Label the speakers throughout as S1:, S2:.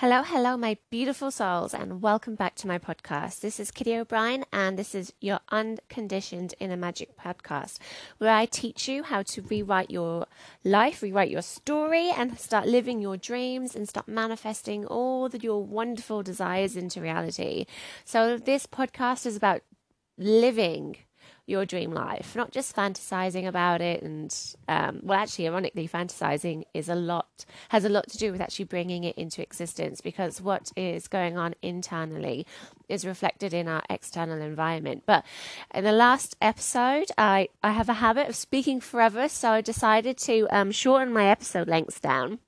S1: Hello, hello, my beautiful souls, and welcome back to my podcast. This is Kitty O'Brien, and this is your Unconditioned Inner Magic podcast, where I teach you how to rewrite your life, rewrite your story, and start living your dreams and start manifesting all the, your wonderful desires into reality. So, this podcast is about living your dream life, not just fantasizing about it. And um, well, actually, ironically, fantasizing is a lot has a lot to do with actually bringing it into existence because what is going on internally is reflected in our external environment. But in the last episode, I I have a habit of speaking forever, so I decided to um, shorten my episode lengths down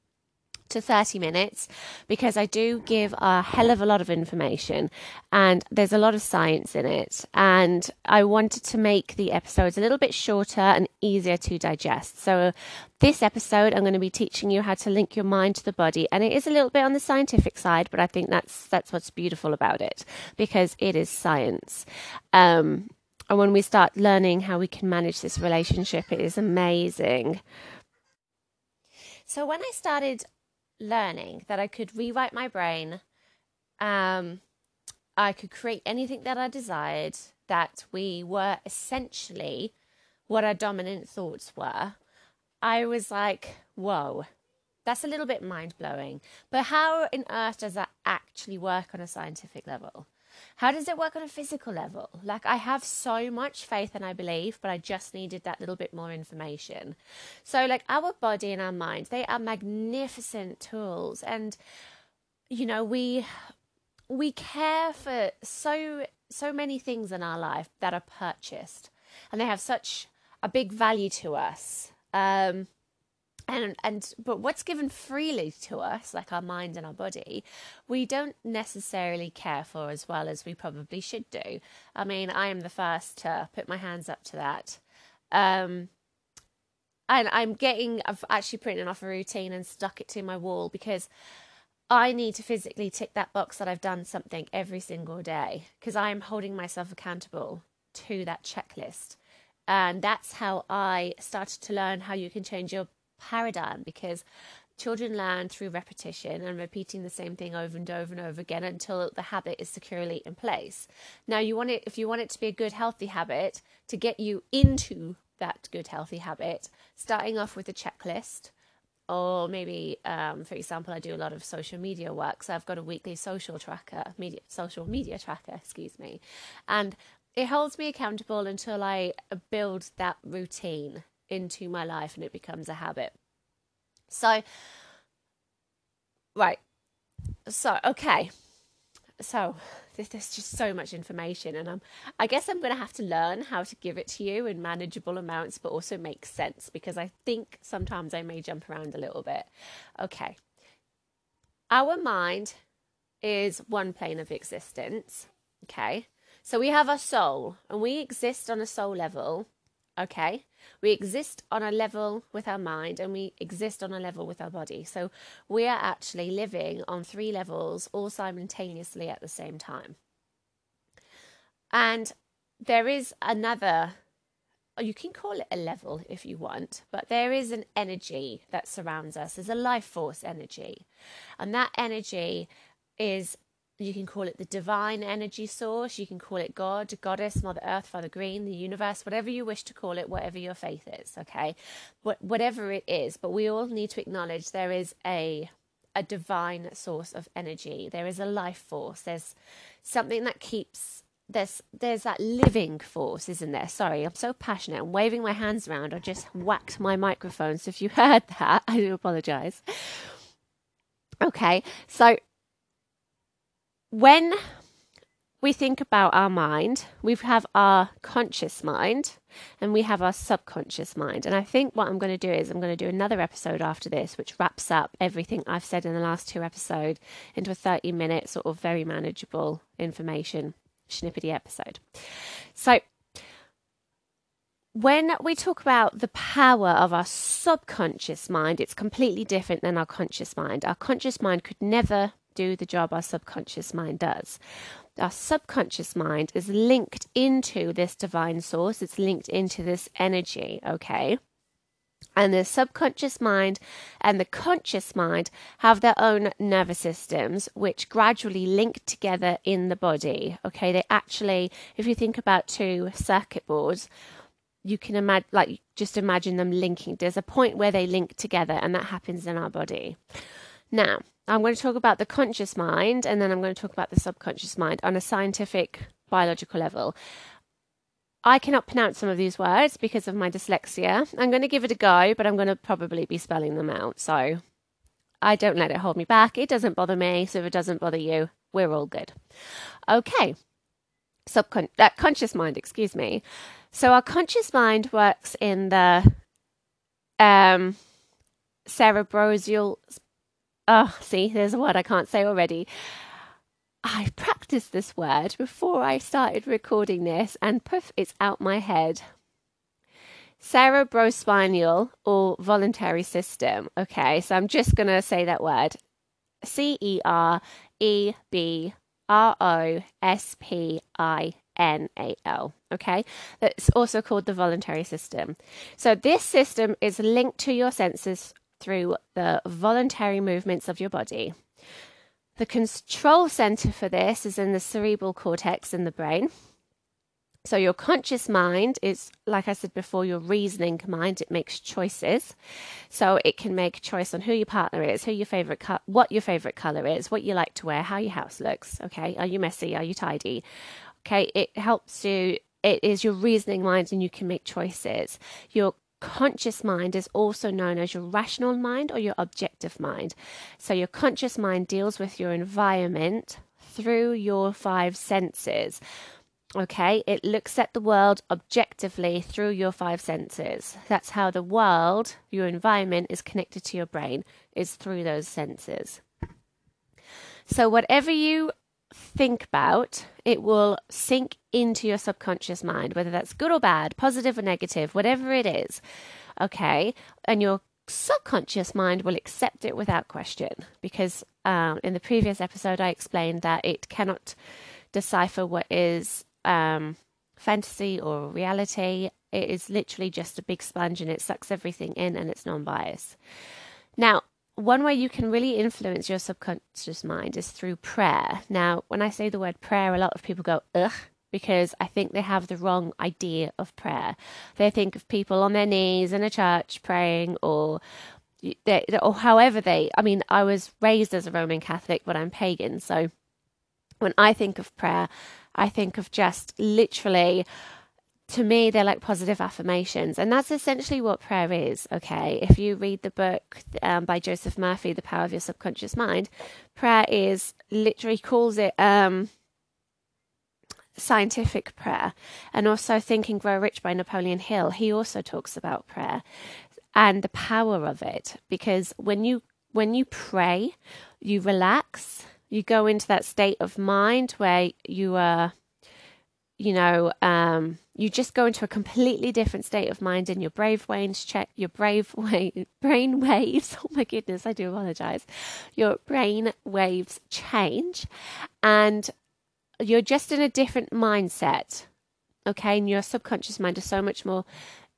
S1: to 30 minutes because I do give a hell of a lot of information and there's a lot of science in it. And I wanted to make the episodes a little bit shorter and easier to digest. So, this episode, I'm going to be teaching you how to link your mind to the body. And it is a little bit on the scientific side, but I think that's, that's what's beautiful about it because it is science. Um, and when we start learning how we can manage this relationship, it is amazing. So, when I started learning that I could rewrite my brain. Um, I could create anything that I desired, that we were essentially what our dominant thoughts were. I was like, whoa, that's a little bit mind blowing. But how on earth does that actually work on a scientific level? How does it work on a physical level? Like, I have so much faith and I believe, but I just needed that little bit more information. So, like, our body and our mind, they are magnificent tools. And, you know, we we care for so so many things in our life that are purchased and they have such a big value to us um, and and but what's given freely to us like our mind and our body we don't necessarily care for as well as we probably should do. I mean i am the first to put my hands up to that. Um and i'm getting i've actually printed off a routine and stuck it to my wall because i need to physically tick that box that i've done something every single day because i'm holding myself accountable to that checklist. And that's how i started to learn how you can change your paradigm because children learn through repetition and repeating the same thing over and over and over again until the habit is securely in place. Now, you want it if you want it to be a good healthy habit to get you into that good healthy habit, starting off with a checklist. Or maybe, um, for example, I do a lot of social media work, so I've got a weekly social tracker, media, social media tracker, excuse me, and it holds me accountable until I build that routine into my life and it becomes a habit. So, right. So, okay. So, there's just so much information, and I'm, I guess I'm going to have to learn how to give it to you in manageable amounts, but also make sense because I think sometimes I may jump around a little bit. Okay. Our mind is one plane of existence. Okay. So we have our soul, and we exist on a soul level Okay. We exist on a level with our mind and we exist on a level with our body. So we are actually living on three levels all simultaneously at the same time. And there is another, you can call it a level if you want, but there is an energy that surrounds us. There's a life force energy. And that energy is you can call it the divine energy source. You can call it God, Goddess, Mother Earth, Father Green, the universe, whatever you wish to call it, whatever your faith is. Okay, what, whatever it is. But we all need to acknowledge there is a a divine source of energy. There is a life force. There's something that keeps there's there's that living force, isn't there? Sorry, I'm so passionate. I'm waving my hands around. I just whacked my microphone. So if you heard that, I do apologize. Okay, so when we think about our mind, we have our conscious mind and we have our subconscious mind. And I think what I'm going to do is I'm going to do another episode after this, which wraps up everything I've said in the last two episodes into a 30 minute, sort of very manageable information snippety episode. So, when we talk about the power of our subconscious mind, it's completely different than our conscious mind. Our conscious mind could never do the job our subconscious mind does. Our subconscious mind is linked into this divine source, it's linked into this energy, okay? And the subconscious mind and the conscious mind have their own nervous systems, which gradually link together in the body. Okay, they actually, if you think about two circuit boards, you can imagine, like, just imagine them linking. There's a point where they link together, and that happens in our body. Now, I'm going to talk about the conscious mind, and then I'm going to talk about the subconscious mind on a scientific biological level. I cannot pronounce some of these words because of my dyslexia. I'm going to give it a go, but I'm going to probably be spelling them out. So I don't let it hold me back. It doesn't bother me. So if it doesn't bother you, we're all good. Okay. Subcon- uh, conscious mind, excuse me. So our conscious mind works in the um, cerebrosal. Oh, see, there's a word I can't say already. I practiced this word before I started recording this, and poof, it's out my head. Cerebrospinal or voluntary system. Okay, so I'm just going to say that word C E R E B R O S P I N A L. Okay, that's also called the voluntary system. So, this system is linked to your senses through the voluntary movements of your body. The control center for this is in the cerebral cortex in the brain. So, your conscious mind is, like I said before, your reasoning mind. It makes choices. So, it can make a choice on who your partner is, who your favorite, co- what your favorite color is, what you like to wear, how your house looks. Okay. Are you messy? Are you tidy? Okay. It helps you. It is your reasoning mind and you can make choices. Your conscious mind is also known as your rational mind or your objective mind. So, your conscious mind deals with your environment through your five senses. Okay, it looks at the world objectively through your five senses. That's how the world, your environment, is connected to your brain, is through those senses. So, whatever you think about, it will sink into your subconscious mind, whether that's good or bad, positive or negative, whatever it is. Okay. And your subconscious mind will accept it without question because um, in the previous episode, I explained that it cannot decipher what is um, fantasy or reality. It is literally just a big sponge and it sucks everything in and it's non biased. Now, one way you can really influence your subconscious mind is through prayer. Now, when I say the word prayer, a lot of people go, ugh, because I think they have the wrong idea of prayer. They think of people on their knees in a church praying or they, or however they I mean I was raised as a Roman Catholic but I'm pagan so when I think of prayer I think of just literally to me, they're like positive affirmations. And that's essentially what prayer is, okay? If you read the book um, by Joseph Murphy, The Power of Your Subconscious Mind, prayer is literally calls it um, scientific prayer. And also Think and Grow Rich by Napoleon Hill, he also talks about prayer and the power of it. Because when you when you pray, you relax, you go into that state of mind where you are, you know, um, you just go into a completely different state of mind and your brave waves check your brave way, brain waves oh my goodness i do apologize. Your brain waves change and you're just in a different mindset okay? And your subconscious mind is so much more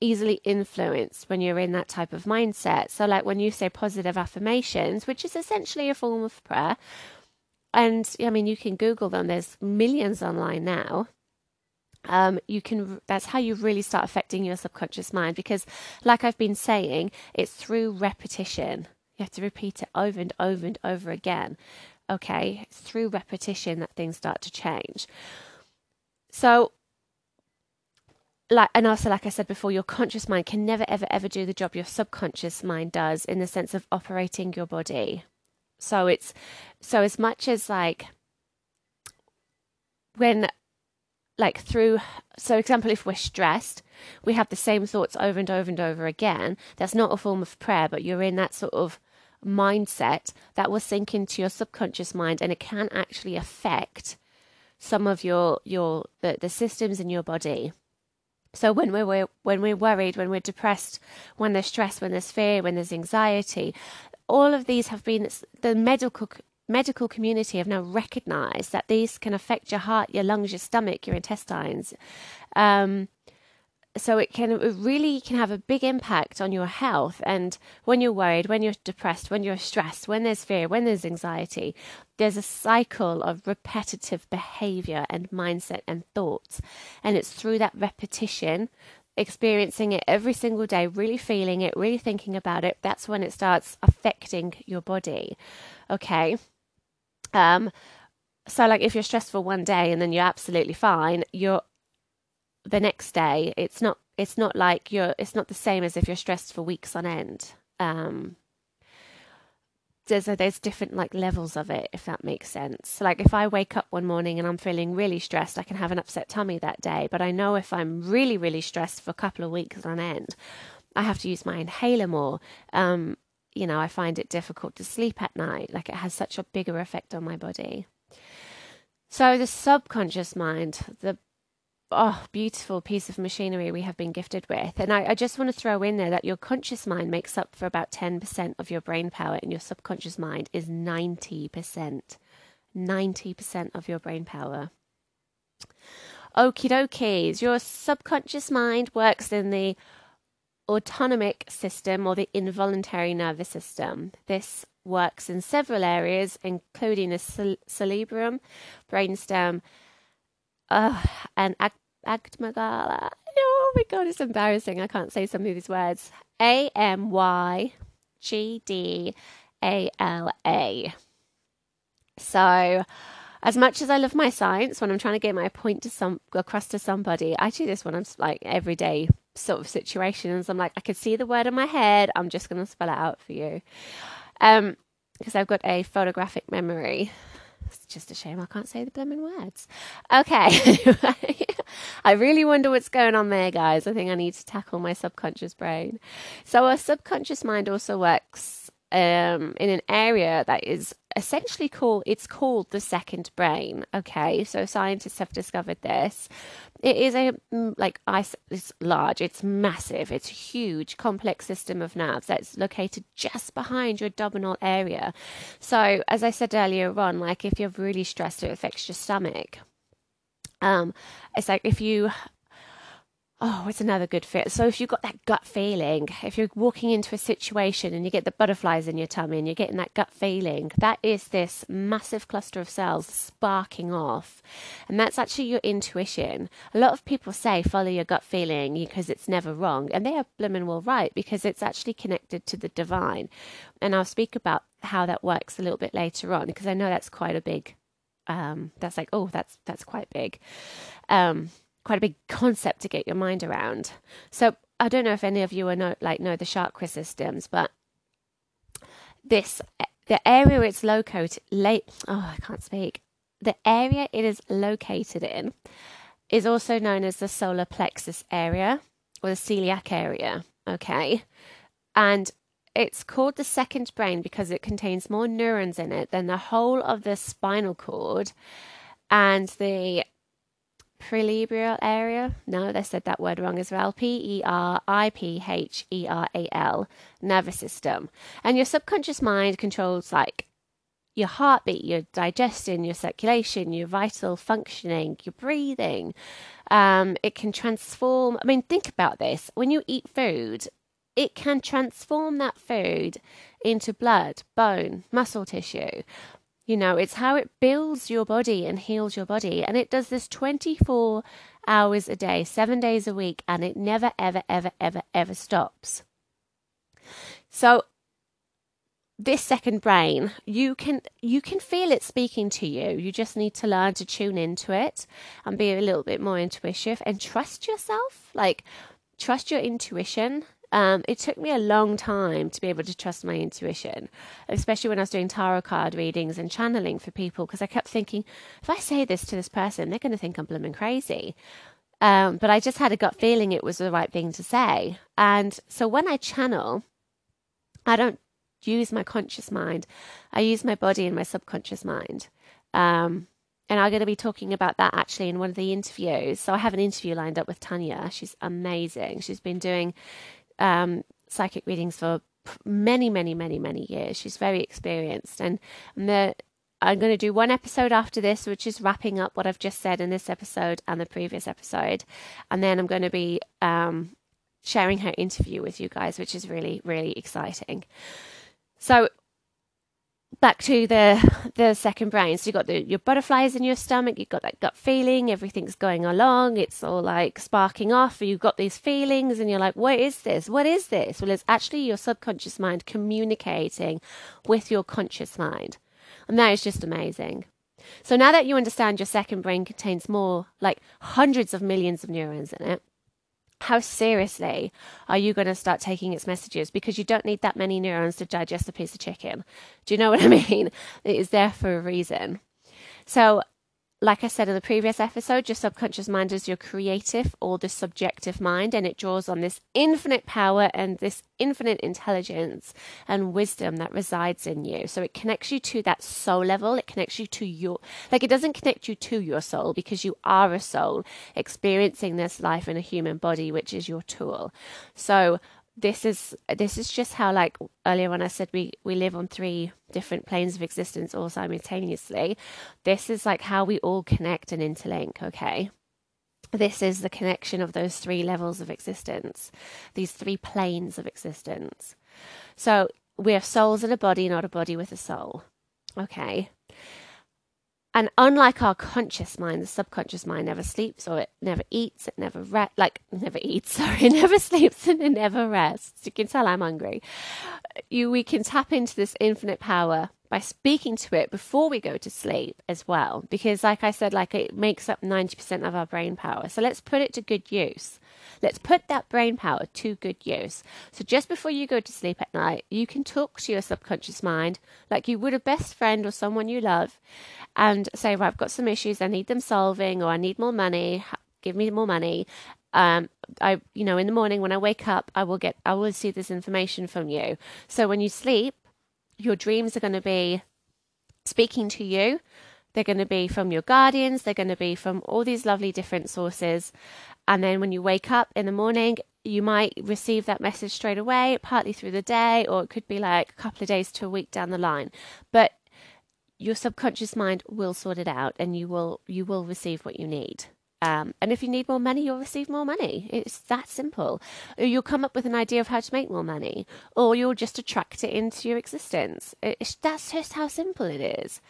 S1: easily influenced when you're in that type of mindset. So like when you say positive affirmations which is essentially a form of prayer and i mean you can google them there's millions online now um, you can that's how you really start affecting your subconscious mind because like i've been saying it's through repetition. You have to repeat it over and over and over again okay? It's through repetition that things start to change. So like and also like i said before your conscious mind can never ever ever do the job your subconscious mind does in the sense of operating your body. So it's so as much as like when like through so example if we're stressed we have the same thoughts over and over and over again. That's not a form of prayer but you're in that sort of mindset that will sink into your subconscious mind and it can actually affect some of your your the, the systems in your body. So when we're when we're worried when we're depressed when there's stress when there's fear when there's anxiety all of these have been the medical medical community have now recognized that these can affect your heart, your lungs, your stomach, your intestines. Um, so it can it really can have a big impact on your health. And when you're worried when you're depressed when you're stressed when there's fear when there's anxiety there's a cycle of repetitive behavior and mindset and thoughts. And it's through that repetition experiencing it every single day really feeling it really thinking about it that's when it starts affecting your body. Okay um so like if you're stressed for one day and then you're absolutely fine you're the next day it's not it's not like you're it's not the same as if you're stressed for weeks on end. Um there's a, there's different like levels of it if that makes sense. Like if i wake up one morning and i'm feeling really stressed i can have an upset tummy that day. But i know if i'm really really stressed for a couple of weeks on end i have to use my inhaler more. Um you know i find it difficult to sleep at night like it has such a bigger effect on my body so the subconscious mind the oh, beautiful piece of machinery we have been gifted with. And I, I, just want to throw in there that your conscious mind makes up for about 10% of your brain power, and your subconscious mind is 90%. 90% of your brain power. Okie dokies. Your subconscious mind works in the autonomic system or the involuntary nervous system. This works in several areas, including the cerebrum, brainstem, uh, and ag-. Oh my god, it's embarrassing. I can't say some of these words. A M Y G D A L A. So, as much as I love my science, when I'm trying to get my point to some across to somebody, I do this when I'm like everyday sort of situations. I'm like, I can see the word in my head. I'm just going to spell it out for you, um, because I've got a photographic memory. It's just a shame I can't say the blooming words. Okay. I really wonder what's going on there, guys. I think I need to tackle my subconscious brain. So, our subconscious mind also works um, in an area that is essentially called it's called the second brain okay so scientists have discovered this it is a mm, like it's large it's massive it's huge complex system of nerves that's located just behind your abdominal area. So as i said earlier on like if you're really stressed it affects your stomach. Um it's like if you Oh, it's another good fit. So if you've got that gut feeling, if you're walking into a situation and you get the butterflies in your tummy and you're getting that gut feeling, that is this massive cluster of cells sparking off. And that's actually your intuition. A lot of people say follow your gut feeling because it's never wrong. And they are blooming well right because it's actually connected to the divine. And I'll speak about how that works a little bit later on because I know that's quite a big um that's like, oh, that's that's quite big. Um quite a big concept to get your mind around. So I don't know if any of you are know, like know the chakra systems, but this the area it's located late oh I can't speak. The area it is located in is also known as the solar plexus area or the celiac area. Okay. And it's called the second brain because it contains more neurons in it than the whole of the spinal cord and the Peripreal area. No, they said that word wrong as well. P E R I P H E R A L, nervous system. And your subconscious mind controls like your heartbeat, your digestion, your circulation, your vital functioning, your breathing. Um, it can transform. I mean, think about this. When you eat food, it can transform that food into blood, bone, muscle tissue. You know, it's how it builds your body and heals your body. And it does this 24 hours a day, seven days a week, and it never, ever, ever, ever, ever stops. So, this second brain you can you can feel it speaking to you you just need to learn to tune into it and be a little bit more intuitive and trust yourself like trust your intuition um, it took me a long time to be able to trust my intuition, especially when I was doing tarot card readings and channeling for people, because I kept thinking, if I say this to this person, they're going to think I'm blooming crazy. Um, but I just had a gut feeling it was the right thing to say. And so when I channel, I don't use my conscious mind, I use my body and my subconscious mind. Um, and I'm going to be talking about that actually in one of the interviews. So I have an interview lined up with Tanya. She's amazing. She's been doing um, psychic readings for many, many, many, many years. She's very experienced, and the I'm going to do one episode after this, which is wrapping up what I've just said in this episode and the previous episode. And then I'm going to be um, sharing her interview with you guys, which is really, really exciting. So, back to the the second brain. So you've got the your butterflies in your stomach. You've got that gut feeling. Everything's going along. It's all like sparking off. You've got these feelings, and you're like, "What is this? What is this?" Well, it's actually your subconscious mind communicating with your conscious mind, and that is just amazing. So now that you understand your second brain contains more like hundreds of millions of neurons in it, how seriously are you going to start taking its messages? Because you don't need that many neurons to digest a piece of chicken. Do you know what I mean? It is there for a reason. So, like I said in the previous episode, your subconscious mind is your creative or the subjective mind, and it draws on this infinite power and this infinite intelligence and wisdom that resides in you. So it connects you to that soul level. It connects you to your, like, it doesn't connect you to your soul because you are a soul experiencing this life in a human body, which is your tool. So this is this is just how like earlier when I said we we live on three different planes of existence all simultaneously. This is like how we all connect and interlink, okay? This is the connection of those three levels of existence, these three planes of existence. So we have souls in a body, not a body with a soul. Okay. And unlike our conscious mind, the subconscious mind never sleeps or it never eats, it never re- like never eats, sorry, it never sleeps and it never rests. You can tell I'm hungry. You we can tap into this infinite power by speaking to it before we go to sleep as well. Because like I said, like it makes up 90% of our brain power. So let's put it to good use. Let's put that brain power to good use. So just before you go to sleep at night, you can talk to your subconscious mind like you would a best friend or someone you love and say, I've got some issues, I need them solving, or I need more money, give me more money. Um, I, you know, in the morning when I wake up, I will get, I will see this information from you. So when you sleep, your dreams are going to be speaking to you. They're going to be from your guardians. They're going to be from all these lovely different sources. And then when you wake up in the morning, you might receive that message straight away, partly through the day, or it could be like a couple of days to a week down the line. But your subconscious mind will sort it out and you will you will receive what you need. Um, and if you need more money, you'll receive more money. It's that simple. You'll come up with an idea of how to make more money, or you'll just attract it into your existence. It's, that's just how simple it is.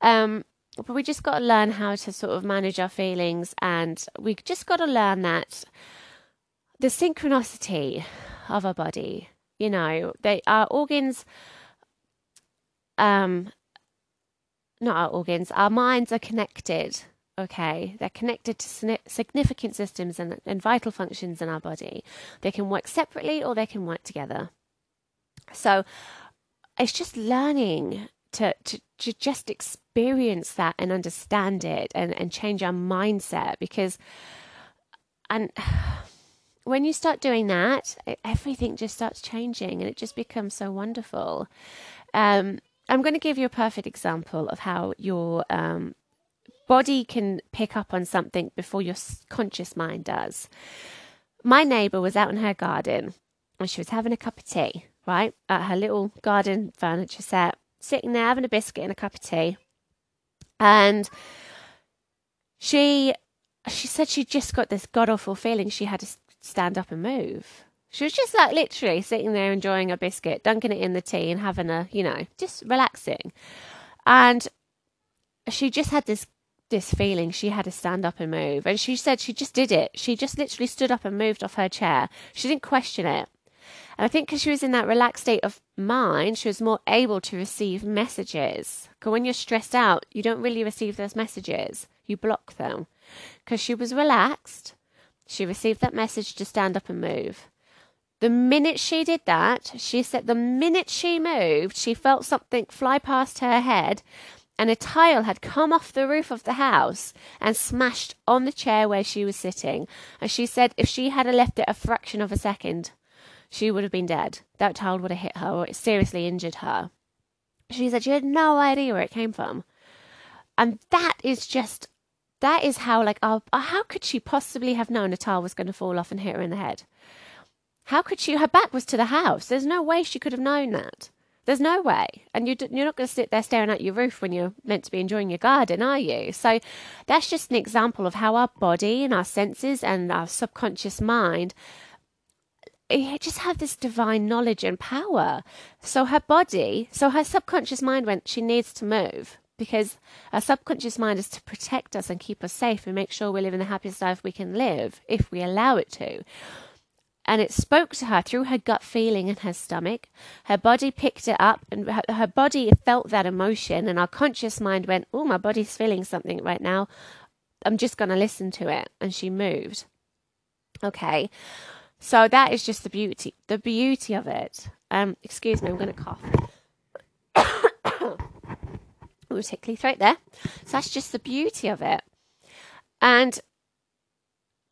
S1: Um, but we just got to learn how to sort of manage our feelings, and we just got to learn that the synchronicity of our body, you know, they our organs, um, not our organs, our minds are connected. Okay, they're connected to significant systems and, and vital functions in our body. They can work separately or they can work together. So it's just learning to, to, to just experience that and understand it and, and change our mindset because and when you start doing that everything just starts changing and it just becomes so wonderful. Um, i'm going to give you a perfect example of how your um, body can pick up on something before your conscious mind does. My neighbor was out in her garden and she was having a cup of tea right at her little garden furniture set sitting there having a biscuit and a cup of tea. And she she said she just got this god awful feeling she had to stand up and move. She was just like literally sitting there enjoying a biscuit, dunking it in the tea and having a, you know, just relaxing. And she just had this this feeling she had to stand up and move. And she said she just did it. She just literally stood up and moved off her chair. She didn't question it. And I think because she was in that relaxed state of mind, she was more able to receive messages. Because when you're stressed out, you don't really receive those messages, you block them. Because she was relaxed, she received that message to stand up and move. The minute she did that, she said the minute she moved, she felt something fly past her head and a tile had come off the roof of the house and smashed on the chair where she was sitting. And she said if she had left it a fraction of a second, she would have been dead. That child would have hit her or seriously injured her. She said she had no idea where it came from. And that is just, that is how, like, uh, how could she possibly have known a tile was going to fall off and hit her in the head? How could she? Her back was to the house. There's no way she could have known that. There's no way. And you you're not going to sit there staring at your roof when you're meant to be enjoying your garden, are you? So that's just an example of how our body and our senses and our subconscious mind just have this divine knowledge and power. So her body, so her subconscious mind went, she needs to move because our subconscious mind is to protect us and keep us safe and make sure we live in the happiest life we can live if we allow it to. And it spoke to her through her gut feeling in her stomach. Her body picked it up and her, her body felt that emotion. And our conscious mind went, Oh, my body's feeling something right now. I'm just going to listen to it. And she moved. Okay. So that is just the beauty, the beauty of it. Um, excuse me, I'm going to cough. Ooh, tickly throat there. So that's just the beauty of it. And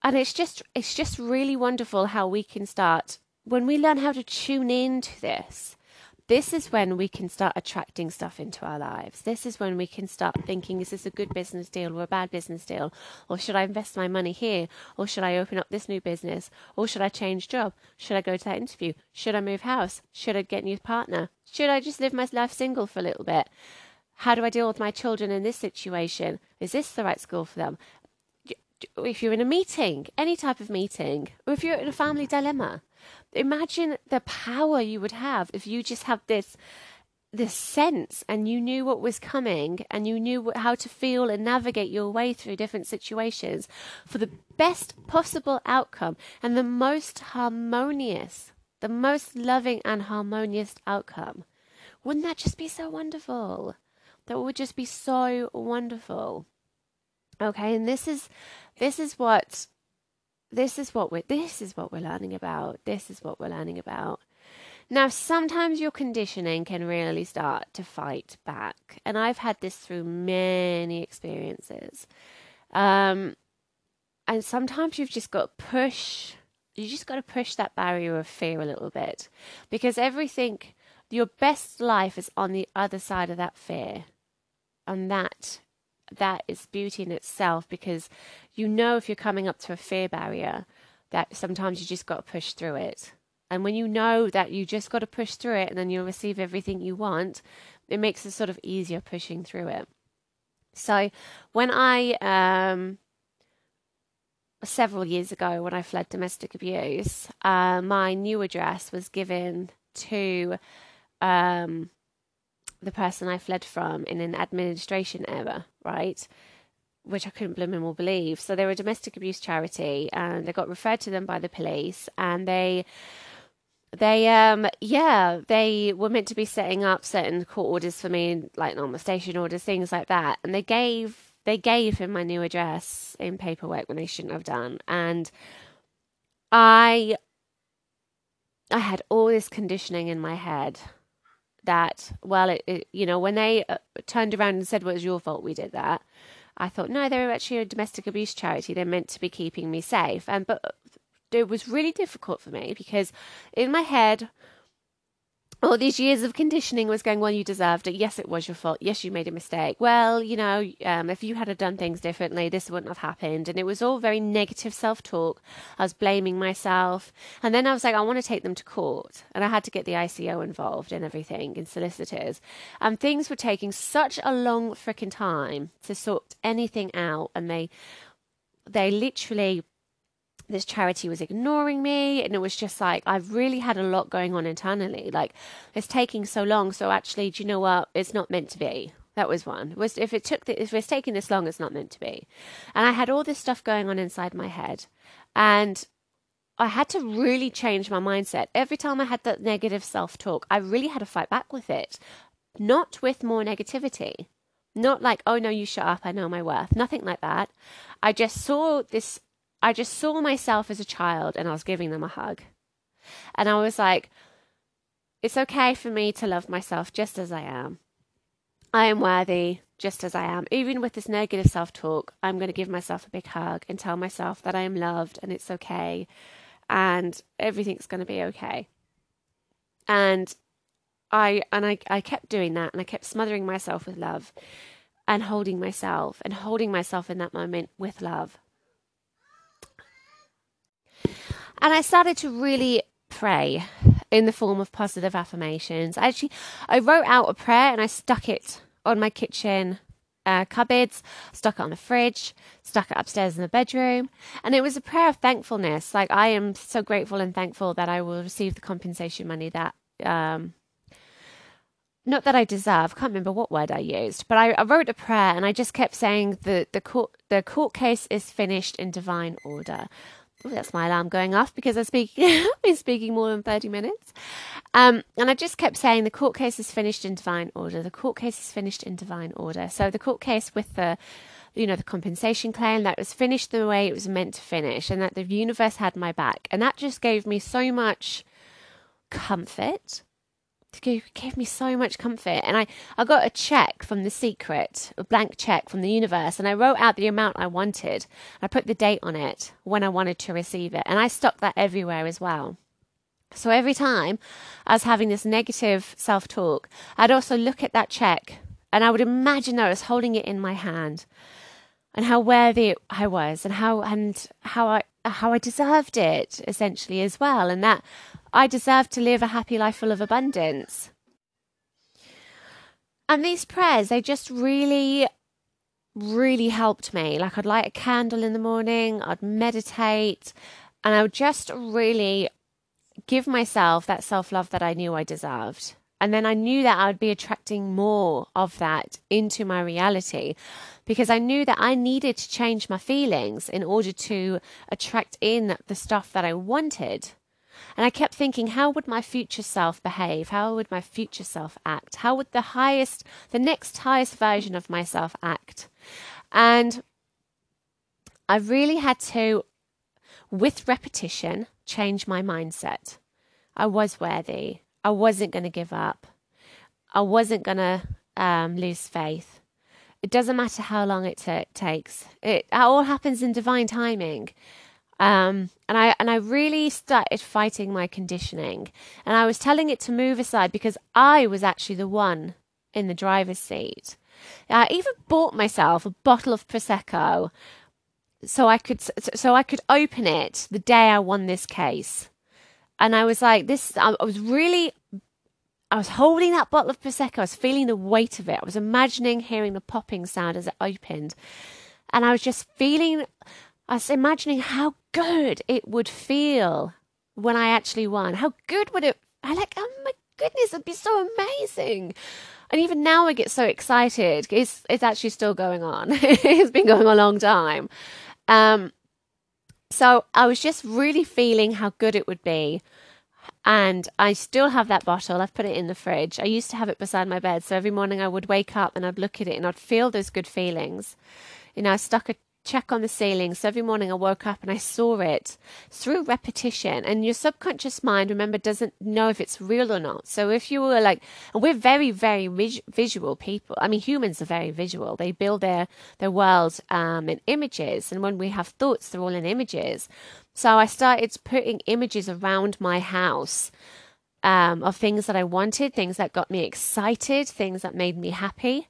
S1: and it's just it's just really wonderful how we can start when we learn how to tune into this this is when we can start attracting stuff into our lives. This is when we can start thinking, is this a good business deal or a bad business deal? Or should I invest my money here? Or should I open up this new business? Or should I change job? Should I go to that interview? Should I move house? Should I get a new partner? Should I just live my life single for a little bit? How do I deal with my children in this situation? Is this the right school for them? If you're in a meeting, any type of meeting, or if you're in a family dilemma, imagine the power you would have if you just had this this sense and you knew what was coming and you knew how to feel and navigate your way through different situations for the best possible outcome and the most harmonious the most loving and harmonious outcome. Wouldn't that just be so wonderful? That would just be so wonderful okay and this is this is what this is what we're this is what we're learning about. This is what we're learning about. Now, sometimes your conditioning can really start to fight back, and I've had this through many experiences. Um, and sometimes you've just got to push. You just got to push that barrier of fear a little bit, because everything, your best life is on the other side of that fear, and that that is beauty in itself because you know if you're coming up to a fear barrier that sometimes you just got to push through it. And when you know that you just got to push through it and then you'll receive everything you want, it makes it sort of easier pushing through it. So when I, um, several years ago, when I fled domestic abuse, uh, my new address was given to um, the person I fled from in an administration error, right? Which I couldn't them or believe. So they were a domestic abuse charity and they got referred to them by the police and they they um yeah they were meant to be setting up certain court orders for me like non-molestation orders things like that and they gave they gave him my new address in paperwork when they shouldn't have done and i i had all this conditioning in my head that, well, it, it, you know, when they uh, turned around and said, well, it was your fault we did that, I thought, no, they're actually a domestic abuse charity. They're meant to be keeping me safe. And, but it was really difficult for me because in my head, all these years of conditioning was going, well, you deserved it. Yes, it was your fault. Yes, you made a mistake. Well, you know, um, if you had have done things differently, this wouldn't have happened. And it was all very negative self talk. I was blaming myself. And then I was like, I want to take them to court. And I had to get the ICO involved and everything and solicitors. And things were taking such a long freaking time to sort anything out. And they, they literally this charity was ignoring me and it was just like i've really had a lot going on internally like it's taking so long so actually do you know what? It's not meant to be. That was one. Was if it took the, if it's taking this long it's not meant to be. And i had all this stuff going on inside my head and i had to really change my mindset. Every time i had that negative self-talk i really had to fight back with it. Not with more negativity. Not like oh no you shut up. I know my worth. Nothing like that. I just saw this I just saw myself as a child and I was giving them a hug. And I was like, it's okay for me to love myself just as I am. I am worthy just as I am. Even with this negative self talk, I'm going to give myself a big hug and tell myself that I am loved and it's okay and everything's going to be okay. And I and I, I kept doing that and I kept smothering myself with love and holding myself and holding myself in that moment with love. And I started to really pray in the form of positive affirmations. I actually, I wrote out a prayer and I stuck it on my kitchen uh, cupboards, stuck it on the fridge, stuck it upstairs in the bedroom. And it was a prayer of thankfulness. Like, I am so grateful and thankful that I will receive the compensation money that, um, not that I deserve, can't remember what word I used, but I, I wrote a prayer and I just kept saying the, the court, the court case is finished in divine order. Ooh, that's my alarm going off because I speak, I've been speaking more than 30 minutes. Um, and I just kept saying the court case is finished in divine order. The court case is finished in divine order. So the court case with the, you know, the compensation claim that was finished the way it was meant to finish and that the universe had my back. And that just gave me so much comfort gave, gave me so much comfort. And I, I got a check from The Secret, a blank check from the universe, and I wrote out the amount I wanted. I put the date on it when I wanted to receive it. And I stuck that everywhere as well. So every time I was having this negative self talk, I'd also look at that check and I would imagine I was holding it in my hand and how worthy I was and how and how I how I deserved it essentially as well and that I deserve to live a happy life full of abundance. And these prayers, they just really, really helped me. Like, I'd light a candle in the morning, I'd meditate, and I would just really give myself that self love that I knew I deserved. And then I knew that I would be attracting more of that into my reality because I knew that I needed to change my feelings in order to attract in the stuff that I wanted. And I kept thinking, how would my future self behave? How would my future self act? How would the highest, the next highest version of myself act? And I really had to, with repetition, change my mindset. I was worthy. I wasn't going to give up. I wasn't going to um, lose faith. It doesn't matter how long it t- takes. It, it all happens in divine timing. Um, and I and I really started fighting my conditioning, and I was telling it to move aside because I was actually the one in the driver's seat. I even bought myself a bottle of prosecco so I could so I could open it the day I won this case. And I was like, this. I was really. I was holding that bottle of prosecco. I was feeling the weight of it. I was imagining hearing the popping sound as it opened, and I was just feeling I was imagining how good it would feel when I actually won. How good would it? I like, oh my goodness, it'd be so amazing. And even now I get so excited. It's it's actually still going on. it's been going a long time. Um, so I was just really feeling how good it would be. And I still have that bottle. I've put it in the fridge. I used to have it beside my bed. So every morning I would wake up and I'd look at it and I'd feel those good feelings. You know, I stuck a check on the ceiling. So every morning I woke up and I saw it through repetition. And your subconscious mind, remember, doesn't know if it's real or not. So if you were like, and we're very, very vis- visual people. I mean, humans are very visual. They build their, their world um, in images. And when we have thoughts, they're all in images. So I started putting images around my house. Um, of things that I wanted, things that got me excited, things that made me happy.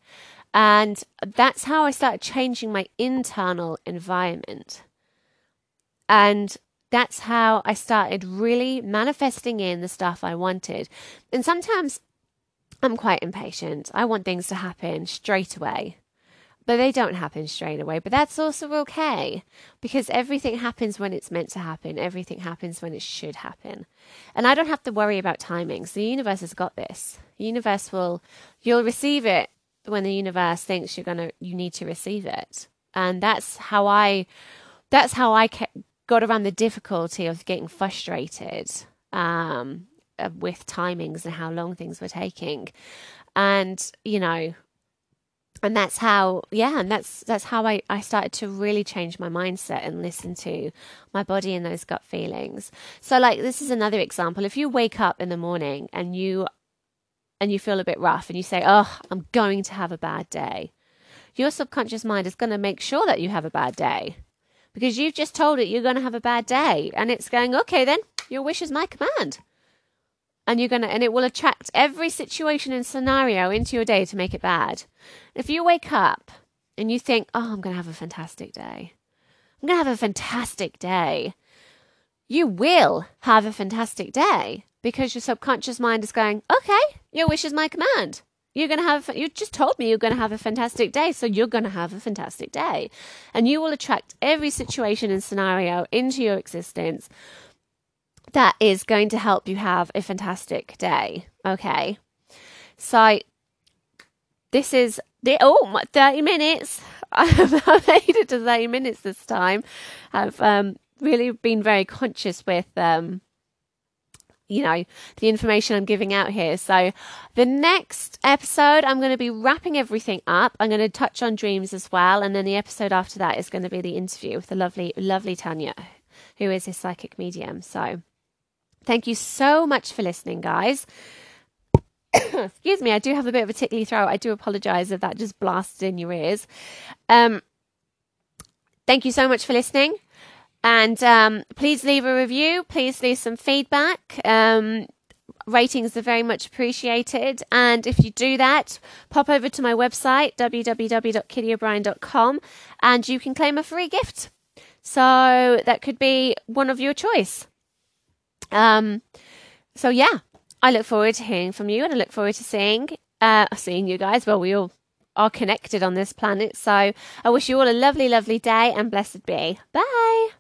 S1: And that's how I started changing my internal environment. And that's how I started really manifesting in the stuff I wanted. And sometimes I'm quite impatient. I want things to happen straight away. But they don't happen straight away. But that's also okay because everything happens when it's meant to happen. Everything happens when it should happen. And I don't have to worry about timings. The universe has got this. The universe will, you'll receive it when the universe thinks you're gonna you need to receive it. And that's how i that's how i got around the difficulty of getting frustrated um, uh, with timings and how long things were taking. And you know and that's how yeah and that's that's how I, I started to really change my mindset and listen to my body and those gut feelings. So like this is another example. If you wake up in the morning and you and you feel a bit rough and you say, Oh, I'm going to have a bad day, your subconscious mind is going to make sure that you have a bad day because you've just told it you're going to have a bad day. And it's going, Okay, then your wish is my command. And you're going to, and it will attract every situation and scenario into your day to make it bad. If you wake up and you think, Oh, I'm going to have a fantastic day, I'm going to have a fantastic day, you will have a fantastic day because your subconscious mind is going, okay, your wish is my command. You're going to have, you just told me you're going to have a fantastic day. So you're going to have a fantastic day. And you will attract every situation and scenario into your existence that is going to help you have a fantastic day. Okay. So this is the, oh, my 30 minutes. I've made it to 30 minutes this time. I've um, really been very conscious with um, you know, the information I'm giving out here. So, the next episode, I'm going to be wrapping everything up. I'm going to touch on dreams as well. And then the episode after that is going to be the interview with the lovely, lovely Tanya, who is a psychic medium. So, thank you so much for listening, guys. Excuse me, I do have a bit of a tickly throat. I do apologize if that just blasted in your ears. Um, thank you so much for listening. And um, please leave a review. Please leave some feedback. Um, ratings are very much appreciated. And if you do that, pop over to my website, www.kittyobrien.com, and you can claim a free gift. So that could be one of your choice. Um, so yeah, I look forward to hearing from you, and I look forward to seeing uh, seeing you guys. Well, we all are connected on this planet. So I wish you all a lovely, lovely day, and blessed be. Bye.